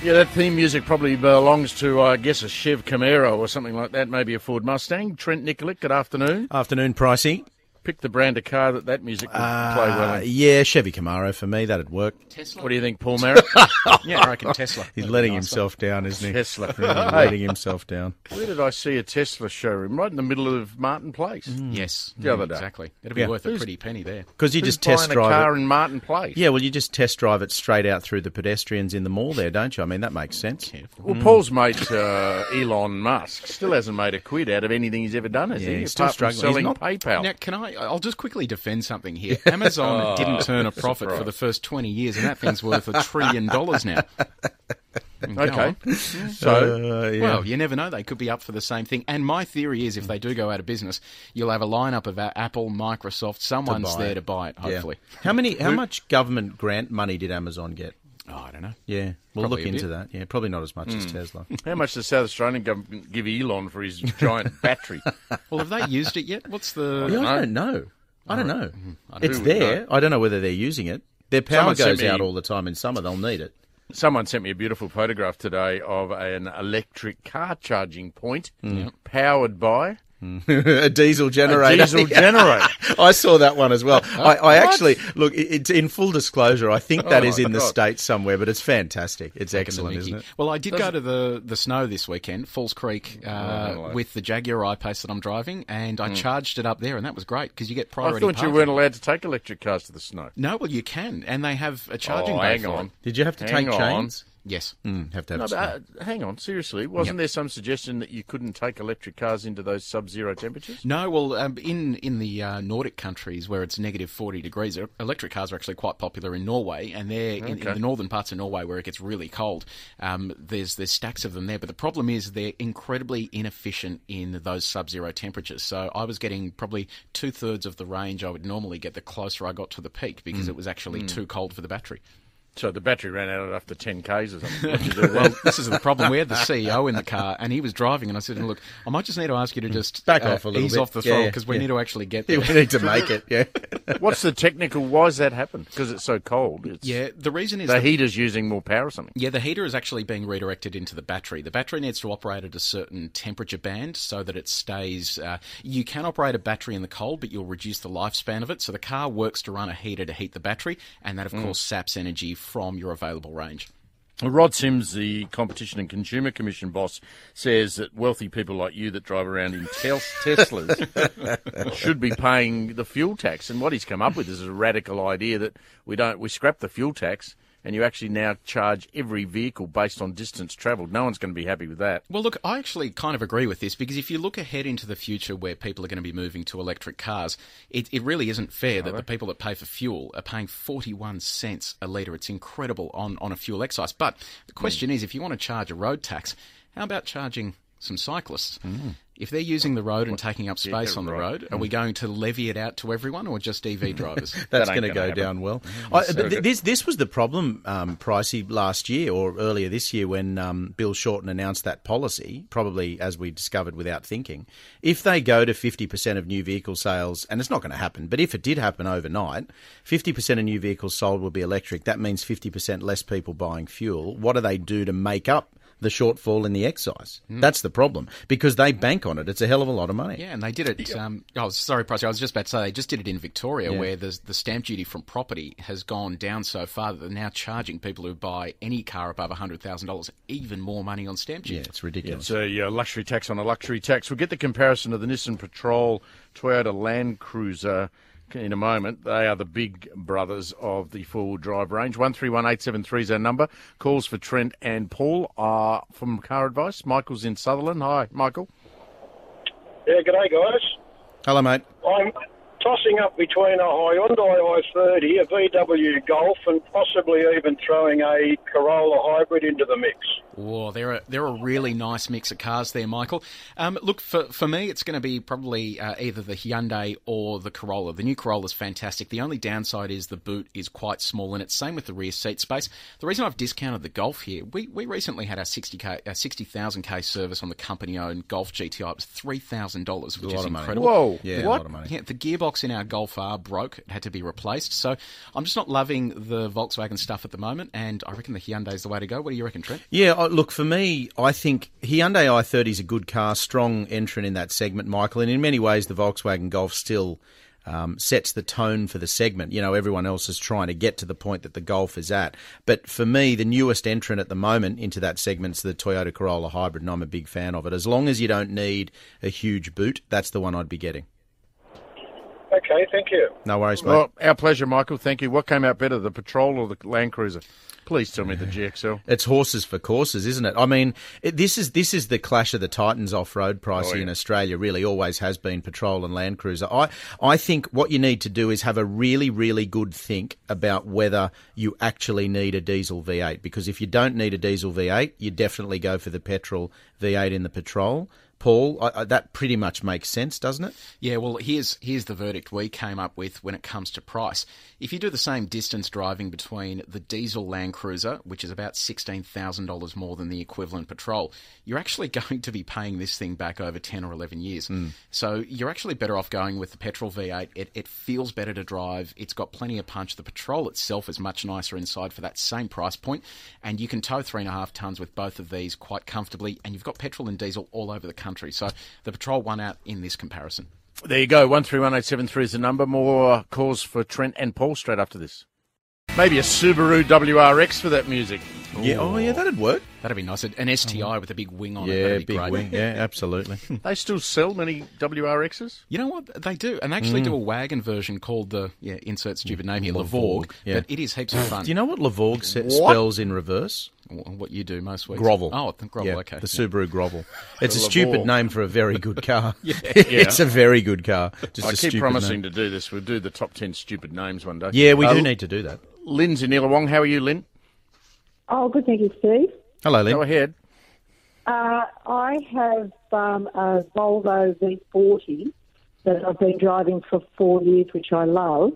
Yeah, that theme music probably belongs to, I guess, a Chev Camaro or something like that, maybe a Ford Mustang. Trent Nikolic, good afternoon. Afternoon, Pricey. Pick the brand of car that that music would play well Uh, in. yeah, Chevy Camaro for me, that'd work. Tesla? What do you think, Paul Maric? yeah, I reckon Tesla. He's That'd letting be nicer. himself down, isn't he? Tesla. Really letting himself down. where did I see a Tesla showroom? Right in the middle of Martin Place. Yes, The other day. Exactly. It'd be Yeah. worth a pretty penny there. Because you Who's just test buying a car drive it. in Martin Place? Yeah, well, you just test drive it straight out through the pedestrians in the mall there, don't you? I mean, that makes sense. Well, Paul's mate uh, Elon Musk still hasn't made a quid out of anything he's ever done, has Yeah, he? he's still Apart from struggling. He's selling not- PayPal. Now, can I? I'll just quickly defend something here. Amazon didn't turn a profit for the first twenty years, and that thing's worth a trillion dollars now. Okay. So, Uh, yeah. Well, you never know. They could be up for the same thing. And my theory is, if they do go out of business, you'll have a lineup of Apple, Microsoft. Someone's buy there to buy it. Yeah. Hopefully. How many? How much government grant money did Amazon get? Oh, I don't know. Yeah, we'll Probably look into bit. that. Yeah, probably not as much Hmm. as Tesla. how much does South Australian government give Elon for his giant battery? Well, have they used it yet? What's the? Yeah, I don't know. I don't know. It's Who would there. I don't know whether they're using it. Their power Someone goes me- out all the time in summer. They'll need it. Someone sent me a beautiful photograph today of an electric car charging point powered by a diesel a generator. diesel generator. I saw that one as well. I, I actually look. It's in full disclosure. I think that Oh is my in the God. states somewhere, but it's fantastic. It's Taking excellent, isn't it? Well, I did go to the, the snow this weekend, Falls Creek, uh, Oh, with the Jaguar I-Pace that I'm driving, and I charged it up there, and that was great because you get priority. I priority. thought you weren't allowed to take electric cars to the snow. No, well, you can, and they have a charging oh, hang on. Did you have to Hang take on. chains? Yes. Mm, have to have. No, but, uh, hang on, seriously, wasn't Yep. there some suggestion that you couldn't take electric cars into those sub-zero temperatures? No, well, um, in in the uh, Nordic countries where it's negative forty degrees, electric cars are actually quite popular in Norway, and they're in, in the northern parts of Norway where it gets really cold. Um, there's there's stacks of them there, but the problem is they're incredibly inefficient in those sub-zero temperatures. So I was getting probably two thirds of the range I would normally get the closer I got to the peak because it was actually too cold for the battery. So the battery ran out after 10 Ks or something. What'd you do then? Well, this is the problem. We had the CEO in the car, and he was driving, and I said, "Look, I might just need to ask you to just Back uh, off a little ease bit. off the Yeah, throttle yeah, because we yeah. need to actually get there. we need to make it. Yeah. What's the technical, why has that happened? Because it's so cold. It's, Yeah, the reason is The that- heater's using more power or something. yeah, the heater is actually being redirected into the battery. The battery needs to operate at a certain temperature band so that it stays. Uh, you can operate a battery in the cold, but you'll reduce the lifespan of it. So the car works to run a heater to heat the battery, and that, of course, saps energy from your available range. Well, Rod Sims, the Competition and Consumer Commission boss, says that wealthy people like you that drive around in tes- Teslas should be paying the fuel tax. And what he's come up with is a radical idea that we don't we scrap the fuel tax and you actually now charge every vehicle based on distance travelled. No one's going to be happy with that. Well, look, I actually kind of agree with this because if you look ahead into the future where people are going to be moving to electric cars, it, it really isn't fair that the people that pay for fuel are paying 41 cents a litre. It's incredible on, on a fuel excise. But the question hmm. is if you want to charge a road tax, how about charging some cyclists? Hmm. If they're using the road and taking up space they're on the right. road, are we going to levy it out to everyone or just EV drivers? That's That going to go happen. down well. I, th- this this was the problem, um, Pricey, last year or earlier this year when um, Bill Shorten announced that policy. Probably as we discovered without thinking, if they go to fifty percent of new vehicle sales, and it's not going to happen, but if it did happen overnight, fifty percent of new vehicles sold will be electric. That means fifty percent less people buying fuel. What do they do to make up? The shortfall in the excise. That's the problem because they bank on it. It's a hell of a lot of money. Yeah, and they did it. Um, oh, sorry, Pricey. I was just about to say they just did it in Victoria, where the the stamp duty from property has gone down so far that they're now charging people who buy any car above hundred thousand dollars even more money on stamp duty. Yeah, it's ridiculous. It's a uh, luxury tax on a luxury tax. We'll get the comparison of the Nissan Patrol, Toyota Land Cruiser in a moment. They are the big brothers of the four-wheel drive range. One three one eight seven three is our number. Calls for Trent and Paul are from Car Advice. Michael's in Sutherland. Hi, Michael. Yeah, good day, guys. Hello, mate. I'm tossing up between a Hyundai i30, a VW Golf, and possibly even throwing a Corolla hybrid into the mix. Oh, they're a, they're a really nice mix of cars there, Michael. Um, look, for, for me, it's going to be probably uh, either the Hyundai or the Corolla. The new Corolla is fantastic. The only downside is the boot is quite small, and it's same with the rear seat space. The reason I've discounted the Golf here, we, we recently had our 60k, our 60,000k service on the company-owned Golf GTI. It was $3,000, which is incredible. Whoa. Yeah, a what? lot of money. Yeah, the gearbox in our Golf R broke. It had to be replaced. So I'm just not loving the Volkswagen stuff at the moment, and I reckon the Hyundai is the way to go. What do you reckon, Trent? Yeah, uh, look, for me, I think Hyundai i30 is a good car, strong entrant in that segment, Michael. And in many ways, the Volkswagen Golf still um, sets the tone for the segment. You know, everyone else is trying to get to the point that the Golf is at. But for me, the newest entrant at the moment into that segment is the Toyota Corolla Hybrid, and I'm a big fan of it. As long as you don't need a huge boot, that's the one I'd be getting. Okay, thank you. No worries, mate. Well, our pleasure, Michael. Thank you. What came out better, the Patrol or the Land Cruiser? Please tell me the GXL. It's horses for courses, isn't it? I mean, it, this is this is the clash of the titans off-road pricing Oh, yeah. in Australia. Really, always has been Patrol and Land Cruiser. I I think what you need to do is have a really really good think about whether you actually need a diesel V8 because if you don't need a diesel V8, you definitely go for the petrol V8 in the Patrol. Paul, I, I, that pretty much makes sense, doesn't it? Yeah, well, here's here's the verdict we came up with when it comes to price. If you do the same distance driving between the diesel Land Cruiser, which is about sixteen thousand dollars more than the equivalent petrol, you're actually going to be paying this thing back over ten or eleven years. Hmm. So you're actually better off going with the petrol V8. It, it feels better to drive. It's got plenty of punch. The petrol itself is much nicer inside for that same price point, and you can tow three and a half tons with both of these quite comfortably. And you've got petrol and diesel all over the country. So the patrol won out in this comparison. There you go. One three one eight seven three is the number. More calls for Trent and Paul straight after this. Maybe a Subaru WRX for that music. Yeah. Oh, yeah, that'd work. That'd be nice. An STI uh-huh. with a big wing on it. Yeah, big great. wing. Yeah, absolutely. They still sell many WRXs. You know what? They do. And they actually mm. do a wagon version called the, yeah, insert stupid name here, mm, Levorg. yeah. But it is heaps of fun. Do you know what Levorg spells in reverse? Wh- what you do most weeks? Grovel. Oh, the grovel, Yeah, okay. The Subaru Grovel. It's a stupid name for a very good car. yeah. It's a very good car. Just I a keep promising name. to do this. We'll do the top ten stupid names one day. Yeah, we Uh, do need to do that. Lynn's in Illawong. How are you, Lynn? Oh, good, thank you, Steve. Hello, Lynn. Go ahead. Uh, I have um, a Volvo V40 that I've been driving for four years, which I love.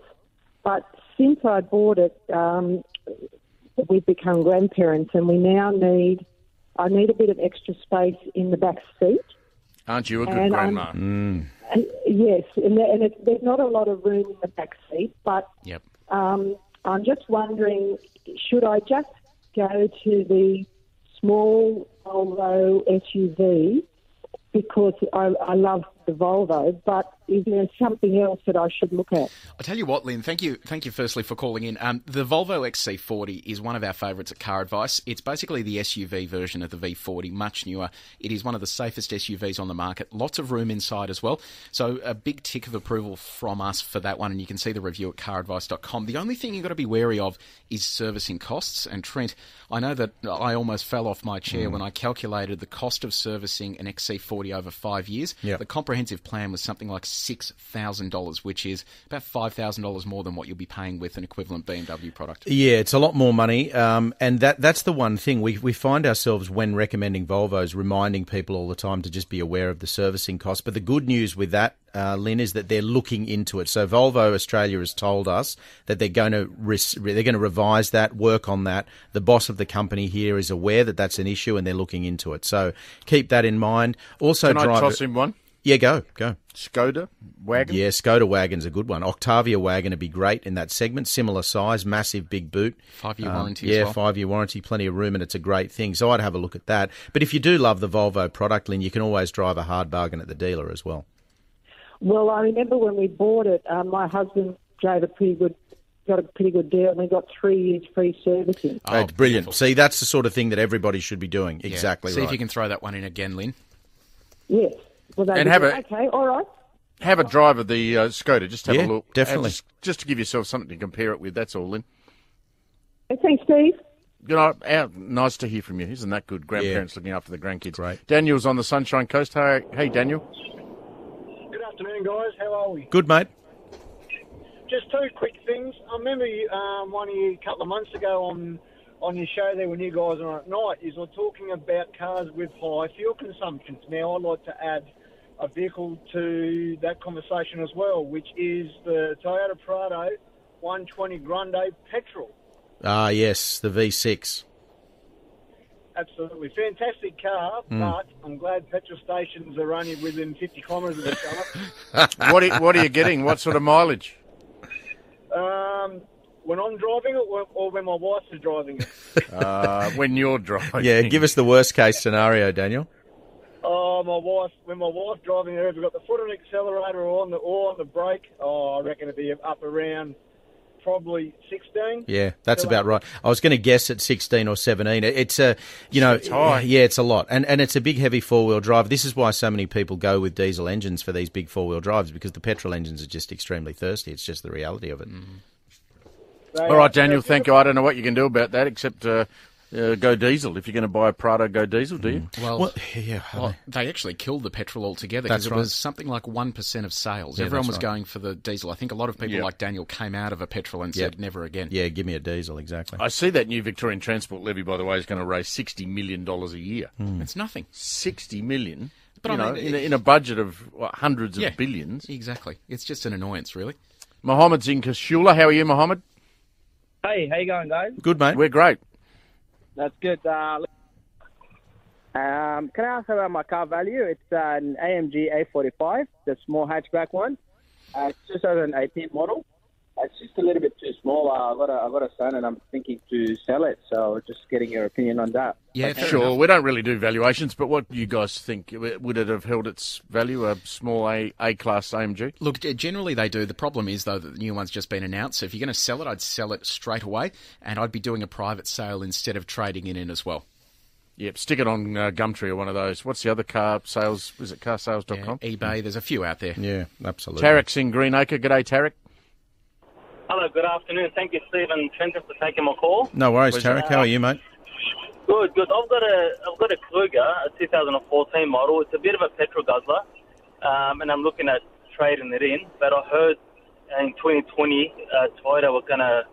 But since I bought it, um, we've become grandparents, and we now need. I need a bit of extra space in the back seat. Aren't you a good And, grandma? Uh, yes, and, there, and it, there's not a lot of room in the back seat, but Yep. um, I'm just wondering, should I just go to the small Volvo SUV because I, I love the Volvo, but is there something else that I should look at? I tell you what, Lynn. Thank you, thank you. Firstly for calling in. Um, the Volvo XC40 is one of our favourites at Car Advice. It's basically the SUV version of the V40, much newer. It is one of the safest SUVs on the market. Lots of room inside as well. So a big tick of approval from us for that one, and you can see the review at caradvice.com. The only thing you've got to be wary of is servicing costs. And Trent, I know that I almost fell off my chair when I calculated the cost of servicing an XC40 over five years. Yep. The comprehensive plan was something like $6,000, which is about $5,000 more than what you'll be paying with an equivalent BMW product. Yeah, it's a lot more money, um, and that that's the one thing we we find ourselves when recommending Volvos, reminding people all the time to just be aware of the servicing costs. But the good news with that, uh, Lynn, is that they're looking into it. So Volvo Australia has told us that they're going to res- they're going to revise that, work on that. The boss of the company here is aware that that's an issue, and they're looking into it. So keep that in mind. Also, Can I drive toss him one? Yeah, go go. Skoda wagon. Yeah, Skoda wagon's a good one. Octavia wagon would be great in that segment. Similar size, massive, big boot. Five-year Um, warranty as Yeah, well. five year warranty, plenty of room, and it's a great thing. So I'd have a look at that. But if you do love the Volvo product, Lynn, you can always drive a hard bargain at the dealer as well. Well, I remember when we bought it, um, my husband drove a pretty good, got a pretty good deal, and we got three years free servicing. Oh, It's brilliant. beautiful. See, that's the sort of thing that everybody should be doing. Yeah. Exactly See right. if you can throw that one in again, Lynn. Yes. Well, And have it. a- okay, all right. Have a drive of the uh, Skoda. Just have Yeah, a look. definitely. Just, just to give yourself something to compare it with. That's all, Lynn. Hey, Thanks, Steve. Good night. Al, nice to hear from you. Isn't that good? Grandparents looking after the grandkids. Great. Daniel's on the Sunshine Coast. Hey, hey Daniel. Good afternoon, guys. How are we? Good, mate. Just two quick things. I remember you, um, one of you a couple of months ago on on your show there when you guys are on at night is you're talking about cars with high fuel consumptions. Now, I'd like to add a vehicle to that conversation as well, which is the Toyota Prado 120 Grande petrol. Ah, yes, the V6. Absolutely fantastic car, but I'm glad petrol stations are only within 50 kilometres of each other. what, are, what are you getting? What sort of mileage? Um, when I'm driving it, or, or when my wife is driving it. Uh, when you're driving. Yeah, give us the worst case scenario, Daniel. Oh, my wife, when my wife's driving it, if we've got the foot on the accelerator or on the or on the brake, oh, I reckon it'd be up around probably 16. Yeah, that's So, about right. I was going to guess at 16 or 17. It's a, you know, high. yeah, it's a lot. And and it's a big heavy four-wheel drive. This is why so many people go with diesel engines for these big four-wheel drives because the petrol engines are just extremely thirsty. It's just the reality of it. They All are- right, Daniel, thank you. I don't know what you can do about that except uh, uh, go diesel. If you're going to buy a Prado, go diesel, do you? Well, Well, yeah, well, mean- they actually killed the petrol altogether That's because it right. was something like 1% of sales. Yeah, Everyone was right. going for the diesel. I think a lot of people Yeah. like Daniel came out of a petrol and said never again. Yeah, give me a diesel, exactly. I see that new Victorian transport levy, by the way, is going to raise $60 million a year. It's nothing. 60 million? But you I know, in, a, in a budget of what, hundreds Yeah. of billions. Exactly. It's just an annoyance, really. Mohammed's in Casula. How are you, Mohammed? Hey, how you going, guys? Good, mate. We're great. That's good. Uh, um, can I ask about my car value? It's uh, an AMG A45, the small hatchback one. Uh, it's 2018 model. It's just a little bit too small. Uh, I got a, I got a son, and I'm thinking to sell it. So just getting your opinion on that. Yeah, fair Sure, enough. we don't really do valuations, but what do you guys think? Would it have held its value, a small A, A class AMG? Look, generally they do. The problem is, though, that the new one's just been announced. So if you're going to sell it, I'd sell it straight away, and I'd be doing a private sale instead of trading it in as well. Yep, stick it on uh, Gumtree or one of those. What's the other car sales? Is it carsales.com? Yeah, eBay, there's a few out there. Yeah, absolutely. Tarek's in Greenacre. G'day, Tarek. Hello, good afternoon. Thank you, Stephen Trenton, for taking my call. No worries, Pleasure. Tarek. How are you, mate? Good, good. I've got a I've got a Kluger, a 2014 model. It's a bit of a petrol guzzler, um, and I'm looking at trading it in. But I heard in 2020 uh, Toyota were going to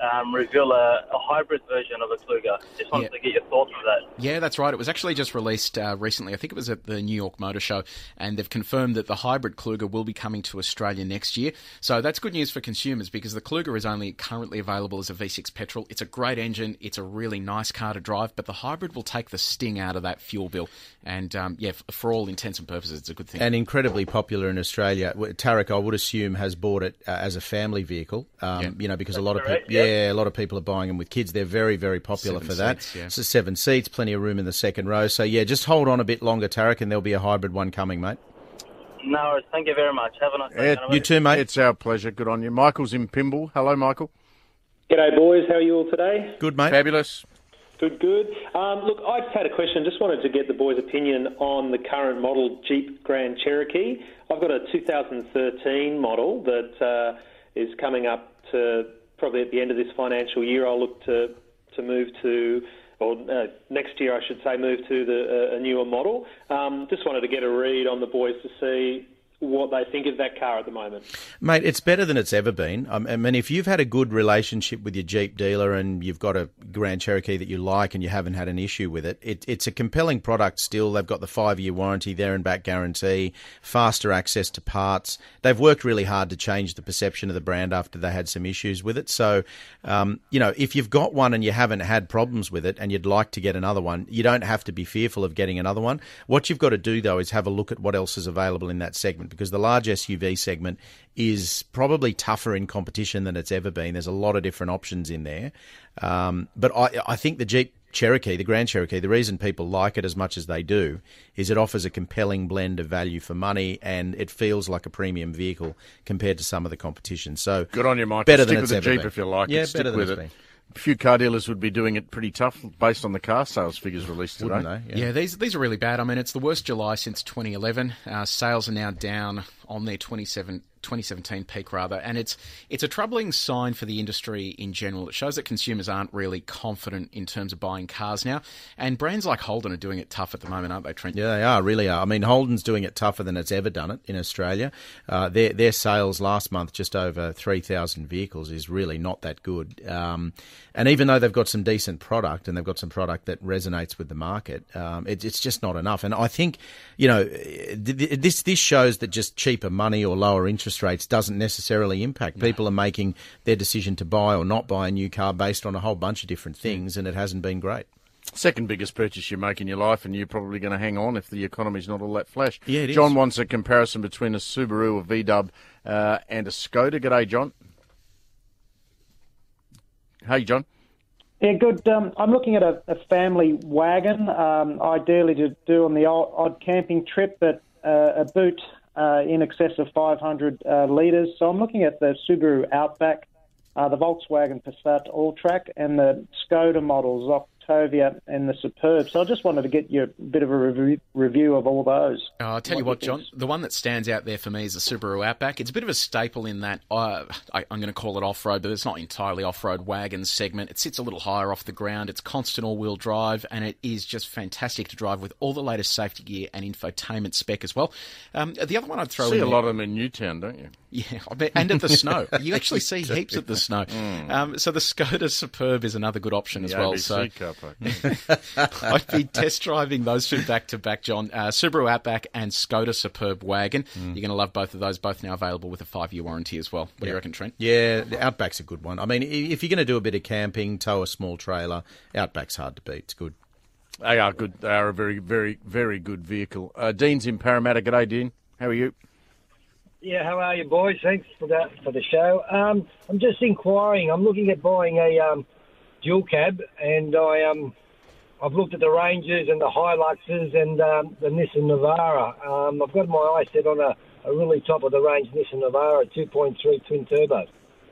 um, reveal a, a hybrid version of a Kluger. Just wanted Yeah. to get your thoughts on that. Yeah, that's right. It was actually just released uh, recently. I think it was at the New York Motor Show, and they've confirmed that the hybrid Kluger will be coming to Australia next year. So that's good news for consumers because the Kluger is only currently available as a V6 petrol. It's a great engine. It's a really nice car to drive, but the hybrid will take the sting out of that fuel bill. And um, yeah, f- for all intents and purposes, it's a good thing. And incredibly popular in Australia. W- Tarek, I would assume, has bought it uh, as a family vehicle. Um, Yeah. You know, because a lot of people, yeah. Yeah, a lot of people are buying them with kids. They're very, very popular Seven for that. seats, yeah. So seven seats, plenty of room in the second row. So yeah, just hold on a bit longer, Tarek, and there'll be a hybrid one coming, mate. No, worries. thank you very much. Have a nice day. Ed. You too, mate. It's our pleasure. Good on you. Michael's in Pymble. Hello, Michael. G'day, boys. How are you all today? Good, mate. Fabulous. Good, good. Um, look, I just had a question. Just wanted to get the boys' opinion on the current model Jeep Grand Cherokee. I've got a 2013 model that uh, is coming up to probably at the end of this financial year. I'll look to to move to, or uh, next year I should say, move to the uh, a newer model. Um, just wanted to get a read on the boys to see what they think of that car at the moment. Mate, it's better than it's ever been. Um, I mean, if you've had a good relationship with your Jeep dealer and you've got a Grand Cherokee that you like and you haven't had an issue with it, it it's a compelling product still. They've got the five year warranty there and back guarantee, faster access to parts. They've worked really hard to change the perception of the brand after they had some issues with it. So, um, you know, if you've got one and you haven't had problems with it and you'd like to get another one, you don't have to be fearful of getting another one. What you've got to do, though, is have a look at what else is available in that segment because the large SUV segment is probably tougher in competition than it's ever been. There's a lot of different options in there. Um, but I, I think the Jeep Cherokee, the Grand Cherokee, the reason people like it as much as they do is it offers a compelling blend of value for money and it feels like a premium vehicle compared to some of the competition. So Good on you, Michael. Better Stick than with it's the Jeep been. if you like Yeah, it. Stick better than with it. been. A few car dealers would be doing it pretty tough based on the car sales figures released today. wouldn't they? Yeah. these these are really bad. I mean, it's the worst July since 2011. Uh, sales are now down on their 27 2017 peak rather, and it's it's a troubling sign for the industry in general. It shows that consumers aren't really confident in terms of buying cars now, and brands like Holden are doing it tough at the moment, aren't they, Trent? Yeah, they are, really are. I mean, Holden's doing it tougher than it's ever done it in Australia. Uh, their their sales last month, just over three thousand vehicles, is really not that good. Um, and even though they've got some decent product and they've got some product that resonates with the market, um, it, it's just not enough. And I think, you know, this this shows that just cheaper money or lower interest rates doesn't necessarily impact. No. People are making their decision to buy or not buy a new car based on a whole bunch of different things, and it hasn't been great. Second biggest purchase you make in your life, and you're probably going to hang on if the economy's not all that flash. Yeah, John is. wants a comparison between a Subaru, a VW, uh, and a Skoda. G'day, John. Hey, John. Yeah, good. Um, I'm looking at a, a family wagon, um, ideally to do on the odd, odd camping trip, but uh, a boot uh, in excess of 500 uh, litres. So I'm looking at the Subaru Outback, uh, the Volkswagen Passat Alltrack, and the Skoda models Octavia and the Superb. So I just wanted to get you a bit of a review, review of all those. Oh, I'll tell what you what, John. The one that stands out there for me is the Subaru Outback. It's a bit of a staple in that uh, I, am going to call it off road, but it's not entirely off road wagon segment. It sits a little higher off the ground. It's constant all wheel drive, and it is just fantastic to drive with all the latest safety gear and infotainment spec as well. Um, the other one I'd throw see in a lot of them in Newtown, don't you? Yeah, I bet, and at the snow. You actually see heaps at the snow. Mm. Um, so the Skoda Superb is another good option the as well. ABC so I'd be test driving those two back to back, John. Uh, Subaru Outback and Skoda Superb Wagon. Mm. You're going to love both of those, both now available with a five year warranty as well. What yeah. do you reckon, Trent? Yeah, the Outback's a good one. I mean, if you're going to do a bit of camping, tow a small trailer, Outback's hard to beat. It's good. They are good. They are a very, very, very good vehicle. Uh, Dean's in Parramatta. G'day, Dean. How are you? Yeah, how are you, boys? Thanks for that for the show. Um, I'm just inquiring. I'm looking at buying a um, dual cab, and I um, I've looked at the Rangers and the Hiluxes and um, the Nissan Navara. Um, I've got my eye set on a, a really top of the range Nissan Navara 2.3 twin turbo.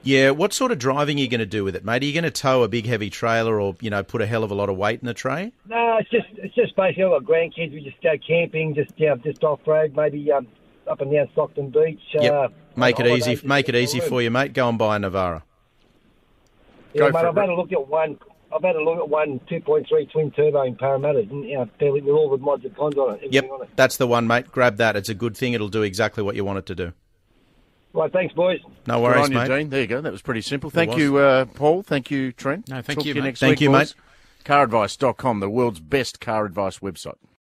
Yeah, what sort of driving are you going to do with it, mate? Are you going to tow a big heavy trailer or you know put a hell of a lot of weight in the tray? No, it's just it's just basically I've got grandkids. We just go camping, just yeah, just off road, maybe um, up and down Stockton Beach. Yep. Uh, make it easy, make it easy for you, mate. Go and buy a Navara. Yeah, mate, I've had a look at one I've had a look at one 2.3 twin turbo in Parramatta, and, you know, fairly with all the mods and cons on it. Yep, on it. that's the one, mate. Grab that. It's a good thing. It'll do exactly what you want it to do. Right, thanks, boys. No worries, on mate. You, Dean. There you go. That was pretty simple. Thank you, uh, Paul. Thank you, Trent. No, thank Talk you, to you mate. next Thank week, you, boys. mate. Caradvice.com, the world's best car advice website.